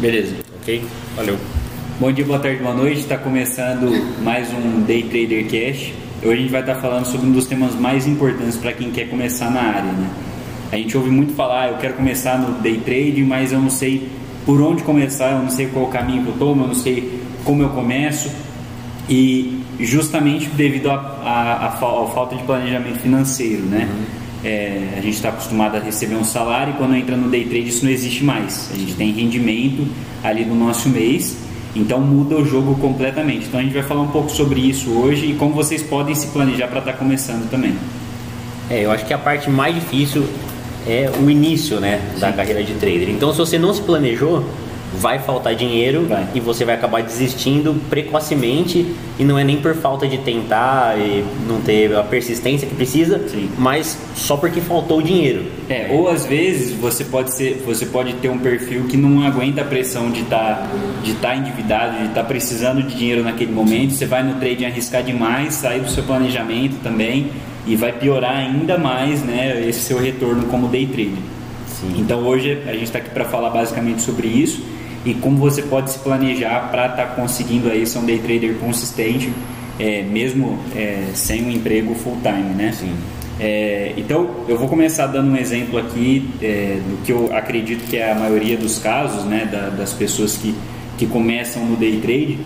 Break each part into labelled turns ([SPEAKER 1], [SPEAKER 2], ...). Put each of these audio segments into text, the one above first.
[SPEAKER 1] Beleza.
[SPEAKER 2] Ok? Valeu.
[SPEAKER 1] Bom dia, boa tarde, boa noite. Está começando mais um Day Trader Cash. Hoje a gente vai estar falando sobre um dos temas mais importantes para quem quer começar na área, né? A gente ouve muito falar, eu quero começar no day trade, mas eu não sei por onde começar, eu não sei qual caminho que eu tomo, eu não sei como eu começo. E justamente devido à falta de planejamento financeiro, né? Uhum. É, a gente está acostumado a receber um salário e quando entra no day trade isso não existe mais. A gente tem rendimento ali no nosso mês então muda o jogo completamente. Então a gente vai falar um pouco sobre isso hoje e como vocês podem se planejar para estar tá começando também.
[SPEAKER 2] É, eu acho que a parte mais difícil é o início, né, da carreira de trader. Então se você não se planejou, vai faltar dinheiro vai. e você vai acabar desistindo precocemente e não é nem por falta de tentar e não ter a persistência que precisa, Sim. mas só porque faltou o dinheiro.
[SPEAKER 1] É, ou às vezes você pode ser, você pode ter um perfil que não aguenta a pressão de estar tá, de estar tá endividado, de estar tá precisando de dinheiro naquele momento, você vai no trading arriscar demais, sair do seu planejamento também e vai piorar ainda mais, né, esse seu retorno como day trader. Sim. Então hoje a gente está aqui para falar basicamente sobre isso e como você pode se planejar para estar tá conseguindo aí ser um day trader consistente, é, mesmo é, sem um emprego full time, né? Sim. É, então eu vou começar dando um exemplo aqui é, do que eu acredito que é a maioria dos casos, né, da, das pessoas que, que começam no day trade.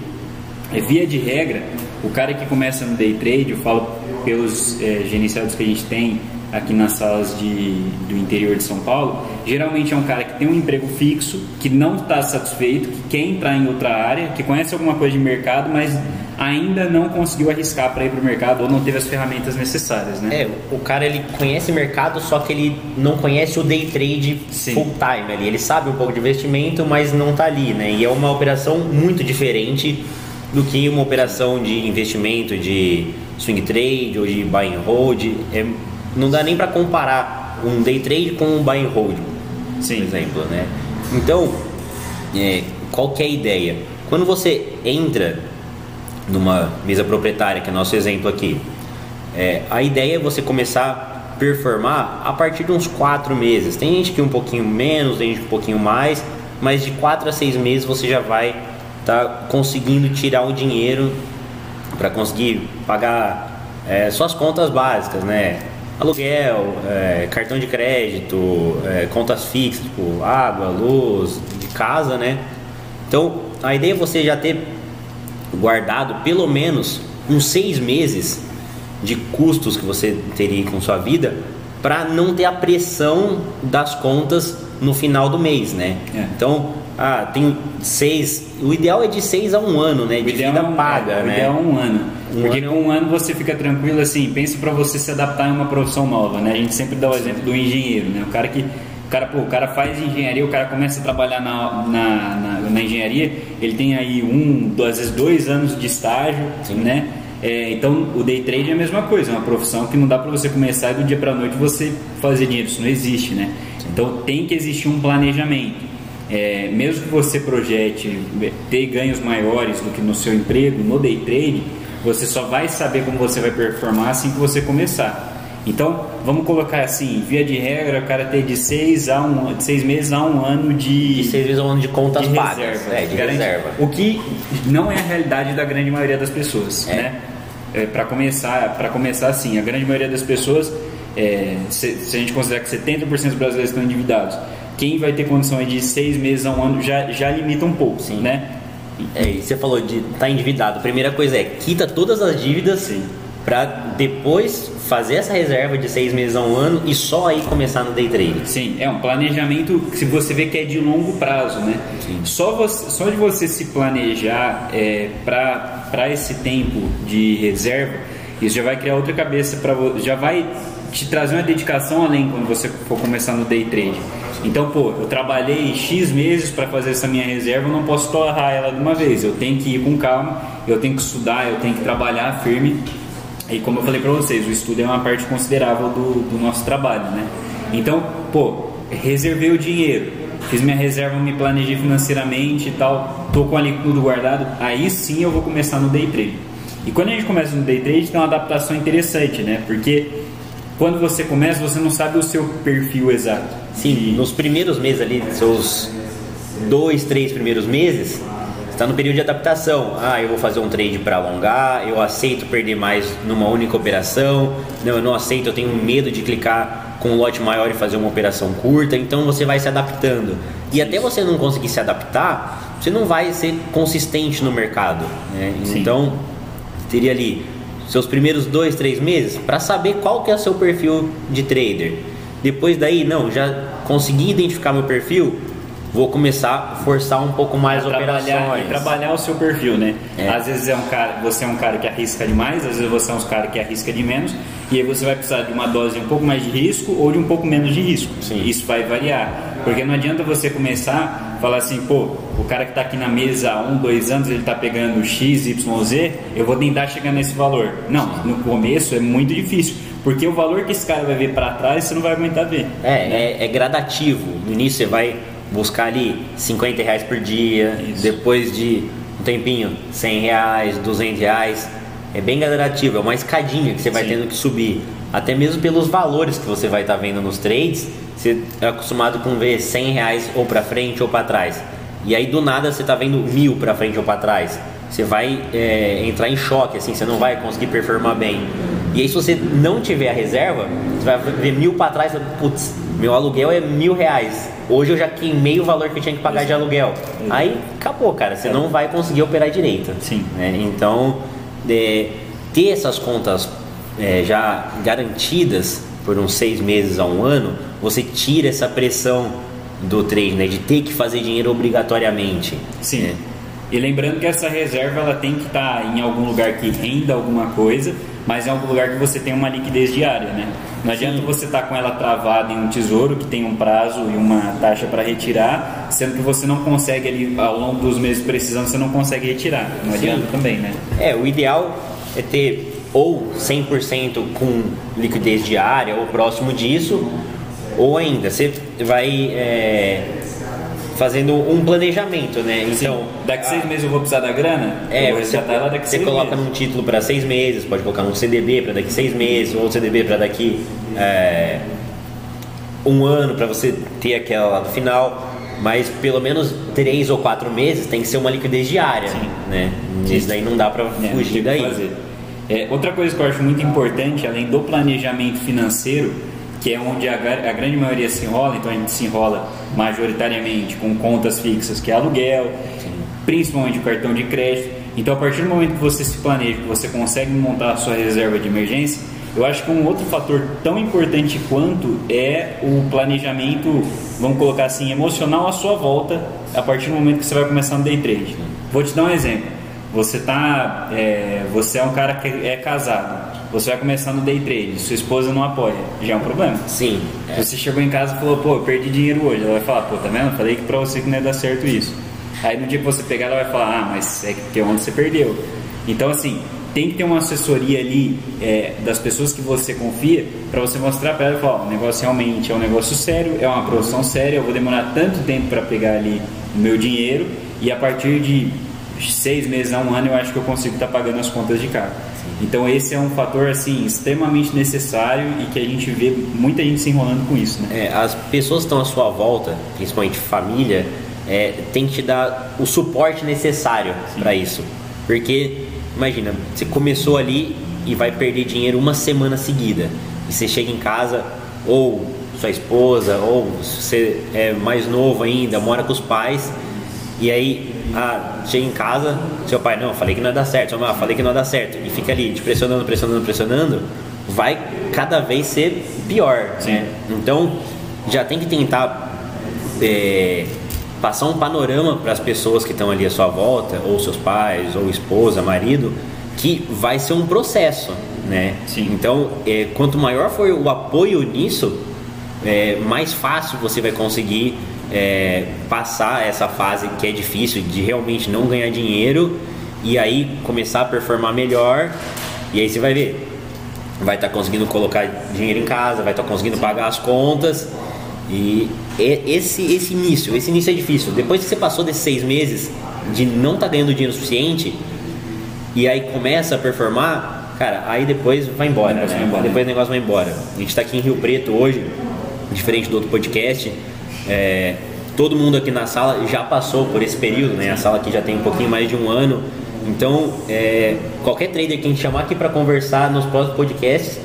[SPEAKER 1] É, via de regra, o cara que começa no day trade, eu falo pelos é, gerenciados que a gente tem aqui nas salas de, do interior de São Paulo, geralmente é um cara que tem um emprego fixo, que não está satisfeito, que quer entrar em outra área, que conhece alguma coisa de mercado, mas ainda não conseguiu arriscar para ir para o mercado ou não teve as ferramentas necessárias, né?
[SPEAKER 2] É, o cara ele conhece mercado, só que ele não conhece o day trade Sim. full time ali. Ele sabe um pouco de investimento, mas não está ali, né? E é uma operação muito diferente do que uma operação de investimento de swing trade ou de buy and hold. É não dá nem para comparar um day trade com um buy and hold, Sim. por exemplo, né? Então, é, qual que é a ideia? Quando você entra numa mesa proprietária, que é nosso exemplo aqui, é, a ideia é você começar a performar a partir de uns quatro meses. Tem gente que um pouquinho menos, tem gente um pouquinho mais, mas de quatro a seis meses você já vai estar tá conseguindo tirar o dinheiro para conseguir pagar é, suas contas básicas, né? Aluguel, é, cartão de crédito, é, contas fixas, tipo água, luz, de casa, né? Então a ideia é você já ter guardado pelo menos uns seis meses de custos que você teria com sua vida para não ter a pressão das contas no final do mês, né? É. Então, ah, tem seis. O ideal é de seis a um ano, né? De
[SPEAKER 1] vida é paga, é, né? O ideal é um ano. Um Porque ano... com um ano você fica tranquilo assim, pense para você se adaptar em uma profissão nova, né? A gente sempre dá o exemplo do engenheiro, né? O cara que o cara, pô, o cara faz engenharia, o cara começa a trabalhar na, na, na, na engenharia, ele tem aí um, às vezes dois anos de estágio, Sim. né? É, então o day trade é a mesma coisa, é uma profissão que não dá para você começar e do dia para noite você fazer dinheiro, isso não existe, né? Então tem que existir um planejamento. É, mesmo que você projete ter ganhos maiores do que no seu emprego, no day trade, você só vai saber como você vai performar assim que você começar. Então, vamos colocar assim, via de regra, o cara ter de seis, a um, de seis meses a um ano de...
[SPEAKER 2] De seis meses a um ano de contas de pagas, reserva,
[SPEAKER 1] é, de reserva. O que não é a realidade da grande maioria das pessoas, é. né? É, para começar, para começar assim, a grande maioria das pessoas, é, se, se, a gente considerar que 70% dos brasileiros estão endividados, quem vai ter condição de seis meses a um ano já, já limita um pouco, Sim. né?
[SPEAKER 2] É, e você falou de estar tá endividado. Primeira coisa é quita todas as dívidas para depois fazer essa reserva de seis meses a um ano e só aí começar no day trade.
[SPEAKER 1] Sim, é um planejamento que se você vê que é de longo prazo, né? Sim. Só, você, só de você se planejar é, para esse tempo de reserva, isso já vai criar outra cabeça para já vai te trazer uma dedicação além quando você for começar no day trade. Então, pô, eu trabalhei X meses para fazer essa minha reserva, eu não posso torrar ela de uma vez. Eu tenho que ir com calma, eu tenho que estudar, eu tenho que trabalhar firme. E como eu falei para vocês, o estudo é uma parte considerável do, do nosso trabalho, né? Então, pô, reservei o dinheiro, fiz minha reserva, me planejei financeiramente e tal, tô com ali tudo guardado, aí sim eu vou começar no day trade. E quando a gente começa no day trade, tem uma adaptação interessante, né? Porque quando você começa, você não sabe o seu perfil exato.
[SPEAKER 2] Sim, e... nos primeiros meses ali, seus dois, três primeiros meses, está no período de adaptação. Ah, eu vou fazer um trade para alongar, eu aceito perder mais numa única operação. Não, eu não aceito, eu tenho medo de clicar com um lote maior e fazer uma operação curta. Então você vai se adaptando. E até você não conseguir se adaptar, você não vai ser consistente no mercado. Né? Então teria ali seus primeiros dois, três meses para saber qual que é o seu perfil de trader. Depois daí, não, já consegui identificar meu perfil, vou começar a forçar um pouco mais operações.
[SPEAKER 1] Trabalhar, e trabalhar o seu perfil, né? É. Às vezes é um cara, você é um cara que arrisca demais, às vezes você é um cara que arrisca de menos, e aí você vai precisar de uma dose um pouco mais de risco ou de um pouco menos de risco. Sim. Isso vai variar. Porque não adianta você começar a falar assim, pô, o cara que está aqui na mesa há um, dois anos, ele está pegando X, Y, Z, eu vou tentar chegar nesse valor. Não, no começo é muito difícil. Porque o valor que esse cara vai ver para trás, você não vai aguentar ver.
[SPEAKER 2] É, é, é gradativo. No início você vai buscar ali 50 reais por dia, Isso. depois de um tempinho 100 reais, 200 reais. É bem gradativo, é uma escadinha que você vai Sim. tendo que subir. Até mesmo pelos valores que você vai estar tá vendo nos trades, você é acostumado com ver 100 reais ou para frente ou para trás. E aí do nada você está vendo mil para frente ou para trás. Você vai é, entrar em choque, assim, você não vai conseguir performar bem. E aí se você não tiver a reserva, você vai ver mil para trás, putz, meu aluguel é mil reais. Hoje eu já queimei o valor que eu tinha que pagar de aluguel. Aí acabou, cara. Você não vai conseguir operar direito.
[SPEAKER 1] Sim.
[SPEAKER 2] Né? Então, é, ter essas contas é, já garantidas por uns seis meses a um ano, você tira essa pressão do trade, né? De ter que fazer dinheiro obrigatoriamente.
[SPEAKER 1] Sim.
[SPEAKER 2] Né?
[SPEAKER 1] E lembrando que essa reserva ela tem que estar tá em algum lugar que renda alguma coisa, mas em algum lugar que você tenha uma liquidez diária, né? Não adianta Sim. você estar tá com ela travada em um tesouro que tem um prazo e uma taxa para retirar, sendo que você não consegue ali ao longo dos meses precisando, você não consegue retirar. Não Sim. adianta também, né?
[SPEAKER 2] É, o ideal é ter ou 100% com liquidez diária ou próximo disso, ou ainda você vai é, fazendo um planejamento, né?
[SPEAKER 1] Então, Sim. daqui seis meses eu vou precisar da grana.
[SPEAKER 2] É, você, ela daqui você coloca meses. num título para seis meses, pode colocar um CDB para daqui seis meses ou CDB para daqui é, um ano para você ter aquela lá no final. Mas pelo menos três ou quatro meses tem que ser uma liquidez diária, Sim. né? Sim. Isso daí não dá para é, fugir daí.
[SPEAKER 1] É, outra coisa que eu acho muito importante, além do planejamento financeiro, que é onde a, a, grande maioria se enrola, então a gente se enrola majoritariamente com contas fixas, que é aluguel, Sim. principalmente o cartão de crédito. Então, a partir do momento que você se planeja, que você consegue montar a sua reserva de emergência, eu acho que um outro fator tão importante quanto é o planejamento, vamos colocar assim, emocional à sua volta, a partir do momento que você vai começar no day trade. Vou te dar um exemplo. Você tá, é, você é um cara que é casado você vai começar no day trade, sua esposa não apoia, já é um problema.
[SPEAKER 2] Sim.
[SPEAKER 1] É. Você chegou em casa e falou, pô, eu perdi dinheiro hoje. Ela vai falar, pô, tá vendo? Eu falei que pra você que não ia dar certo isso. Aí no dia que você pegar, ela vai falar, ah, mas é que onde você perdeu. Então, assim, tem que ter uma assessoria ali é, das pessoas que você confia para você mostrar para ela e falar: o negócio realmente é um negócio sério, é uma profissão séria, eu vou demorar tanto tempo para pegar ali o meu dinheiro e a partir de seis meses a um ano eu acho que eu consigo estar tá pagando as contas de casa. Então esse é um fator assim extremamente necessário e que a gente vê muita gente se enrolando com isso.
[SPEAKER 2] Né? É, as pessoas que estão à sua volta, principalmente família, é, tem que te dar o suporte necessário para isso. Porque imagina, você começou ali e vai perder dinheiro uma semana seguida. E você chega em casa ou sua esposa ou você é mais novo ainda, mora com os pais e aí ah, chega em casa, seu pai, não, falei que não ia dar certo, sua mãe, ah, falei que não ia dar certo, e fica ali te pressionando, pressionando, pressionando, vai cada vez ser pior. Né? Então já tem que tentar é, passar um panorama para as pessoas que estão ali à sua volta, ou seus pais, ou esposa, marido, que vai ser um processo. Né?
[SPEAKER 1] Sim.
[SPEAKER 2] Então, é, quanto maior for o apoio nisso, é, mais fácil você vai conseguir é, passar essa fase que é difícil de realmente não ganhar dinheiro e aí começar a performar melhor e aí você vai ver. Vai estar tá conseguindo colocar dinheiro em casa vai estar tá conseguindo pagar as contas e esse esse início esse início é difícil. Depois que você passou desses seis meses de não estar tá ganhando dinheiro suficiente e aí começa a performar cara aí depois vai embora, né? vai embora. Depois o negócio vai embora. A gente está aqui em Rio Preto hoje diferente do outro podcast é, todo mundo aqui na sala já passou por esse período, né? A sala aqui já tem um pouquinho mais de um ano. Então, é, qualquer trader que a gente chamar aqui para conversar nos próximos podcasts,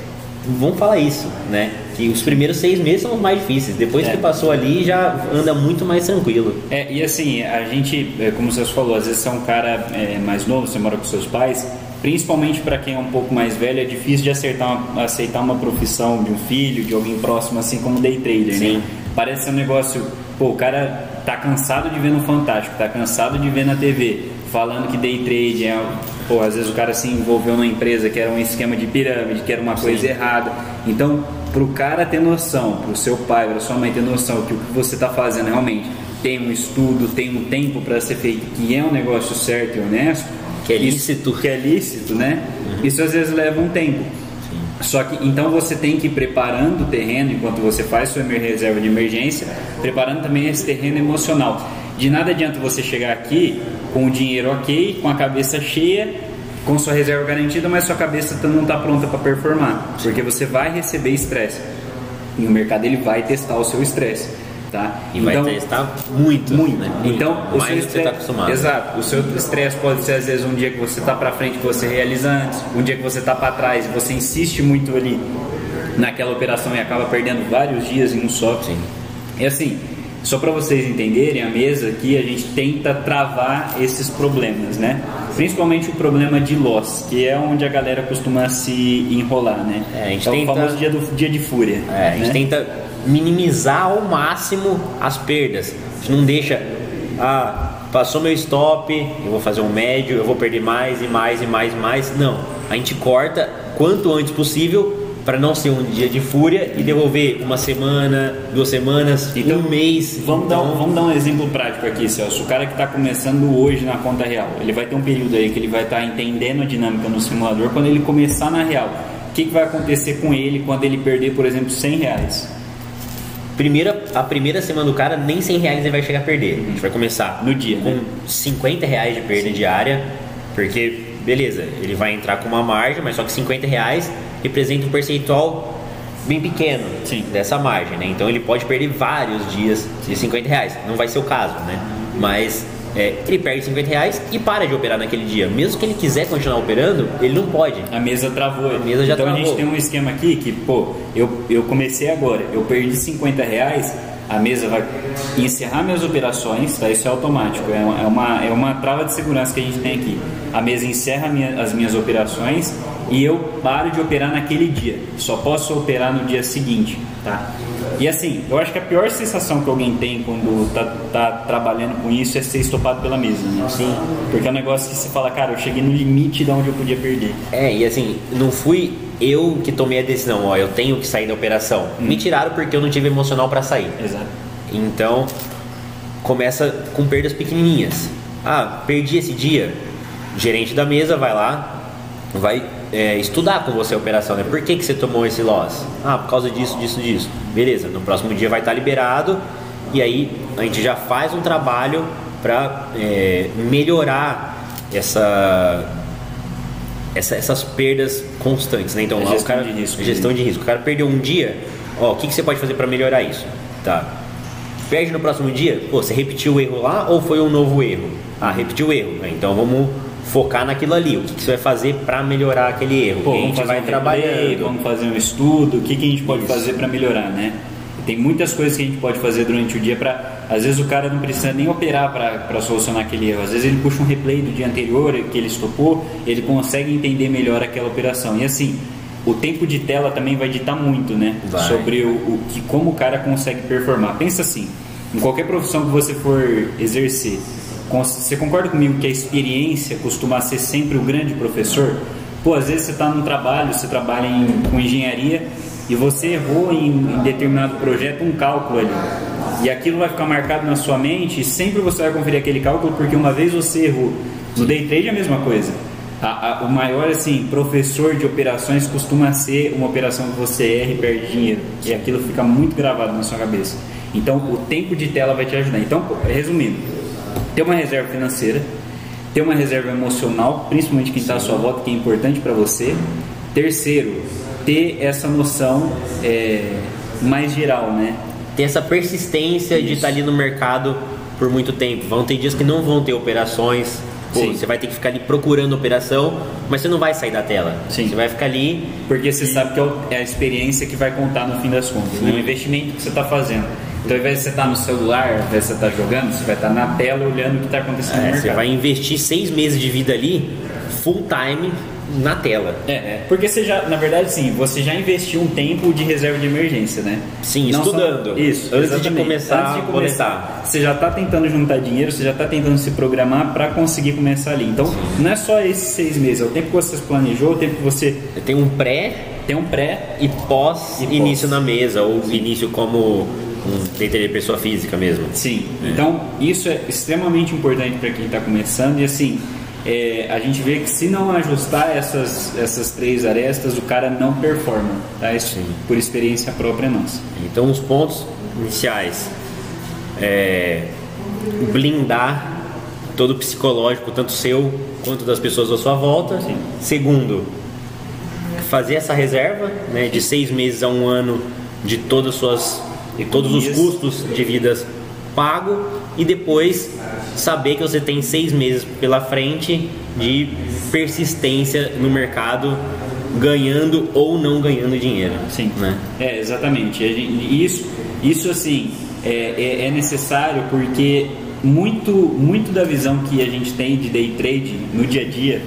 [SPEAKER 2] vão falar isso, né? Que os primeiros seis meses são os mais difíceis. Depois é. que passou ali, já anda muito mais tranquilo.
[SPEAKER 1] É, e assim, a gente, é, como você falou, às vezes você é um cara é, mais novo, você mora com seus pais, principalmente para quem é um pouco mais velho, é difícil de acertar uma, aceitar uma profissão de um filho, de alguém próximo, assim como day trader, né? Sim. né? Parece ser um negócio, pô, o cara tá cansado de ver no Fantástico, tá cansado de ver na TV, falando que day trade é, pô, às vezes o cara se envolveu numa empresa que era um esquema de pirâmide, que era uma coisa Sim. errada. Então, pro cara ter noção, pro seu pai, pra sua mãe ter noção que o que você tá fazendo realmente tem um estudo, tem um tempo para ser feito, que é um negócio certo e honesto,
[SPEAKER 2] que é lícito,
[SPEAKER 1] que é lícito, né? Uhum. Isso às vezes leva um tempo. Só que então você tem que ir preparando o terreno enquanto você faz sua reserva de emergência, preparando também esse terreno emocional. De nada adianta você chegar aqui com o dinheiro ok, com a cabeça cheia, com sua reserva garantida, mas sua cabeça não está pronta para performar, porque você vai receber estresse. E o mercado ele vai testar o seu estresse. Tá?
[SPEAKER 2] E então, vai testar muito.
[SPEAKER 1] Muito. Né?
[SPEAKER 2] muito.
[SPEAKER 1] Então,
[SPEAKER 2] o seu estresse, tá acostumado.
[SPEAKER 1] Exato. O seu estresse pode ser às vezes um dia que você está para frente que você realiza antes, um dia que você está para trás e você insiste muito ali naquela operação e acaba perdendo vários dias em um só. Sim. E assim, só para vocês entenderem, a mesa aqui a gente tenta travar esses problemas, né? Principalmente o problema de loss, que é onde a galera costuma se enrolar, né?
[SPEAKER 2] É, a gente é tenta...
[SPEAKER 1] o famoso dia, do, dia de fúria.
[SPEAKER 2] É, a gente né? tenta minimizar ao máximo as perdas. A gente não deixa, ah, passou meu stop, eu vou fazer um médio, eu vou perder mais e mais e mais e mais. Não, a gente corta quanto antes possível para não ser um dia de fúria e devolver uma semana, duas semanas, então, um mês.
[SPEAKER 1] Vamos, então... dar, um, vamos dar um exemplo prático aqui, Celso. O cara que está começando hoje na conta real, ele vai ter um período aí que ele vai estar tá entendendo a dinâmica no simulador. Quando ele começar na real, o que, que vai acontecer com ele quando ele perder, por exemplo, 100 reais?
[SPEAKER 2] Primeira, a primeira semana do cara, nem 100 reais ele vai chegar a perder. A gente vai começar
[SPEAKER 1] no dia
[SPEAKER 2] com
[SPEAKER 1] né?
[SPEAKER 2] 50 reais de perda Sim. diária, porque beleza, ele vai entrar com uma margem, mas só que 50 reais representa um percentual bem pequeno Sim. dessa margem, né? Então ele pode perder vários dias de 50 reais. Não vai ser o caso, né? Mas é, ele perde 50 reais e para de operar naquele dia. Mesmo que ele quiser continuar operando, ele não pode.
[SPEAKER 1] A mesa travou.
[SPEAKER 2] A mesa já
[SPEAKER 1] então
[SPEAKER 2] travou.
[SPEAKER 1] a gente tem um esquema aqui que, pô, eu, eu comecei agora, eu perdi 50 reais, a mesa vai encerrar minhas operações, tá? Isso é automático, é uma, é uma, é uma trava de segurança que a gente tem aqui. A mesa encerra minha, as minhas operações e eu paro de operar naquele dia. Só posso operar no dia seguinte, tá? E assim, eu acho que a pior sensação que alguém tem quando tá, tá trabalhando com isso é ser estopado pela mesa, né?
[SPEAKER 2] Sim.
[SPEAKER 1] Porque é um negócio que você fala, cara, eu cheguei no limite de onde eu podia perder.
[SPEAKER 2] É, e assim, não fui eu que tomei a decisão, ó, eu tenho que sair da operação. Hum. Me tiraram porque eu não tive emocional para sair.
[SPEAKER 1] Exato.
[SPEAKER 2] Então, começa com perdas pequenininhas. Ah, perdi esse dia. Gerente da mesa vai lá, vai é, estudar com você a operação, né? Por que, que você tomou esse loss? Ah, por causa disso, disso, disso. Beleza, no próximo dia vai estar liberado e aí a gente já faz um trabalho para é, melhorar essa, essa, essas perdas constantes, né? Então,
[SPEAKER 1] lá o cara, de
[SPEAKER 2] risco, gestão de risco. O cara perdeu um dia, ó, o que, que você pode fazer para melhorar isso? Tá. Perde no próximo dia, pô, você repetiu o erro lá ou foi um novo erro? Ah, repetiu o erro. Né? Então vamos focar naquilo ali. O que, que você vai fazer para melhorar aquele erro?
[SPEAKER 1] Pô, a gente vai um trabalhando. vamos fazer um estudo. O que, que a gente pode Isso. fazer para melhorar, né? Tem muitas coisas que a gente pode fazer durante o dia para. Às vezes o cara não precisa nem operar para solucionar aquele erro. Às vezes ele puxa um replay do dia anterior que ele estopou, ele consegue entender melhor aquela operação. E assim, o tempo de tela também vai ditar muito, né? Vai. Sobre o, o, que como o cara consegue performar. Pensa assim, em qualquer profissão que você for exercer, você concorda comigo que a experiência costuma ser sempre o grande professor? Pô, às vezes você está num trabalho, você trabalha em, com engenharia e você errou em, em, determinado projeto um cálculo ali. E aquilo vai ficar marcado na sua mente e sempre você vai conferir aquele cálculo porque uma vez você errou. No day trade é a mesma coisa. A, a, o maior assim professor de operações costuma ser uma operação que você erra e perde dinheiro. E aquilo fica muito gravado na sua cabeça. Então o tempo de tela vai te ajudar. Então, resumindo, ter uma reserva financeira, ter uma reserva emocional, principalmente quem está à sua volta, que é importante para você. Terceiro, ter essa noção é, mais geral, né?
[SPEAKER 2] ter essa persistência Isso. de estar ali no mercado por muito tempo. Vão ter dias que não vão ter operações. Pô, você vai ter que ficar ali procurando operação, mas você não vai sair da tela. Sim. Você vai ficar ali.
[SPEAKER 1] Porque você sabe que é, é a experiência que vai contar no fim das contas, né? o investimento que você está fazendo. Então, ao invés de você estar tá no celular, ao invés de você estar tá jogando, você vai estar tá na tela olhando o que está acontecendo é, no mercado.
[SPEAKER 2] Você vai investir seis meses de vida ali, full time, na tela.
[SPEAKER 1] É, é, porque você já, na verdade, sim, você já investiu um tempo de reserva de emergência, né?
[SPEAKER 2] Sim, Não estudando. Só,
[SPEAKER 1] isso, antes de começar. Antes de começar, você já está tentando juntar dinheiro, você já está tentando se programar para conseguir começar ali. Então, sim. não é só esses seis meses, é o tempo que você planejou, o tempo que você
[SPEAKER 2] tem um pré,
[SPEAKER 1] tem um pré
[SPEAKER 2] e pós, e início pós. na mesa ou sim. início como um trader de pessoa física mesmo.
[SPEAKER 1] Sim. É. Então, isso é extremamente importante para quem está começando e assim é, a gente vê que se não ajustar essas, essas três arestas, o cara não performa. Tá? Isso Sim. por experiência própria nossa.
[SPEAKER 2] Então, os pontos iniciais é blindar todo o psicológico, tanto seu quanto das pessoas à sua volta. Sim. Segundo, fazer essa reserva né, de seis meses a um ano de todas suas e todos os custos de vidas pago e depois saber que você tem seis meses pela frente de persistência no mercado, ganhando ou não ganhando dinheiro.
[SPEAKER 1] Sim, né? É, exatamente. Isso, isso assim, é, é, é necessário porque muito, muito da visão que a gente tem de day trade no dia a dia,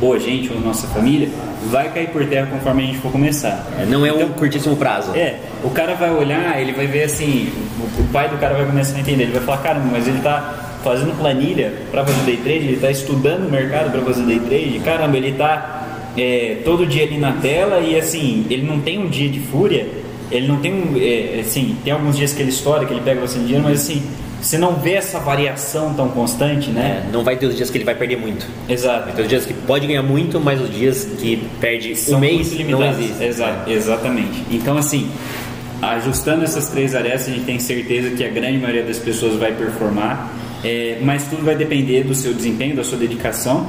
[SPEAKER 1] ou a gente ou a nossa família, vai cair por terra conforme a gente for começar.
[SPEAKER 2] É, não é então, um curtíssimo prazo.
[SPEAKER 1] É, o cara vai olhar, ele vai ver assim, o, o pai do cara vai começar a entender, ele vai falar, caramba, mas ele está fazendo planilha para fazer day trade, ele está estudando o mercado para fazer day trade, caramba, ele está é, todo dia ali na tela e assim, ele não tem um dia de fúria, ele não tem um, é, assim, tem alguns dias que ele estoura, que ele pega bastante dinheiro, mas assim, você não vê essa variação tão constante, né?
[SPEAKER 2] É, não vai ter os dias que ele vai perder muito.
[SPEAKER 1] Exato.
[SPEAKER 2] Vai ter os dias que pode ganhar muito, mas os dias que perde São um mês não existe.
[SPEAKER 1] Exato. Exatamente. Então, assim, ajustando essas três arestas, a gente tem certeza que a grande maioria das pessoas vai performar, é, mas tudo vai depender do seu desempenho, da sua dedicação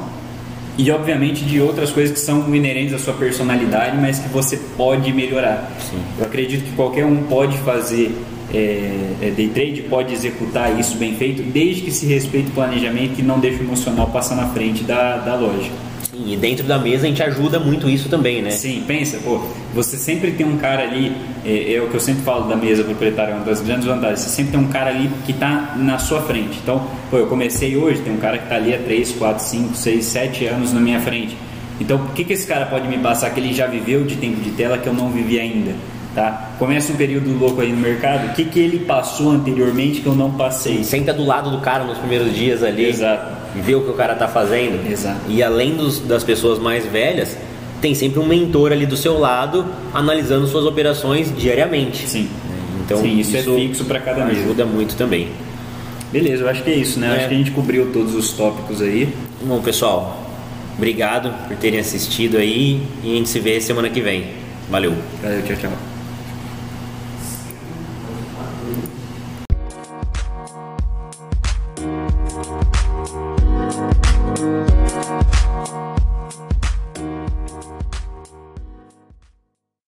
[SPEAKER 1] e, obviamente, de outras coisas que são inerentes à sua personalidade, mas que você pode melhorar. Sim. Eu acredito que qualquer um pode fazer é, é, day trade pode executar isso bem feito, desde que se respeite o planejamento e não deixe o emocional passar na frente da, da lógica.
[SPEAKER 2] Sim, e dentro da mesa a gente ajuda muito isso também, né?
[SPEAKER 1] Sim, pensa, pô, você sempre tem um cara ali, é, é o que eu sempre falo da mesa proprietária, uma das grandes vantagens, você sempre tem um cara ali que está na sua frente. Então, pô, eu comecei hoje, tem um cara que está ali há 3, 4, 5, 6, 7 anos na minha frente. Então, o que, que esse cara pode me passar que ele já viveu de tempo de tela que eu não vivi ainda? Tá? Começa um período louco aí no mercado, o que, que ele passou anteriormente que eu não passei?
[SPEAKER 2] Senta do lado do cara nos primeiros dias ali
[SPEAKER 1] Exato.
[SPEAKER 2] e vê o que o cara tá fazendo.
[SPEAKER 1] Exato.
[SPEAKER 2] E além dos, das pessoas mais velhas, tem sempre um mentor ali do seu lado analisando suas operações diariamente.
[SPEAKER 1] Sim. Então Sim, isso, isso, é fixo para cada mês.
[SPEAKER 2] Ajuda muito também.
[SPEAKER 1] Beleza, eu acho que é isso, né? É. Acho que a gente cobriu todos os tópicos aí.
[SPEAKER 2] Bom, pessoal, obrigado por terem assistido aí e a gente se vê semana que vem. Valeu.
[SPEAKER 1] Valeu, tchau, tchau.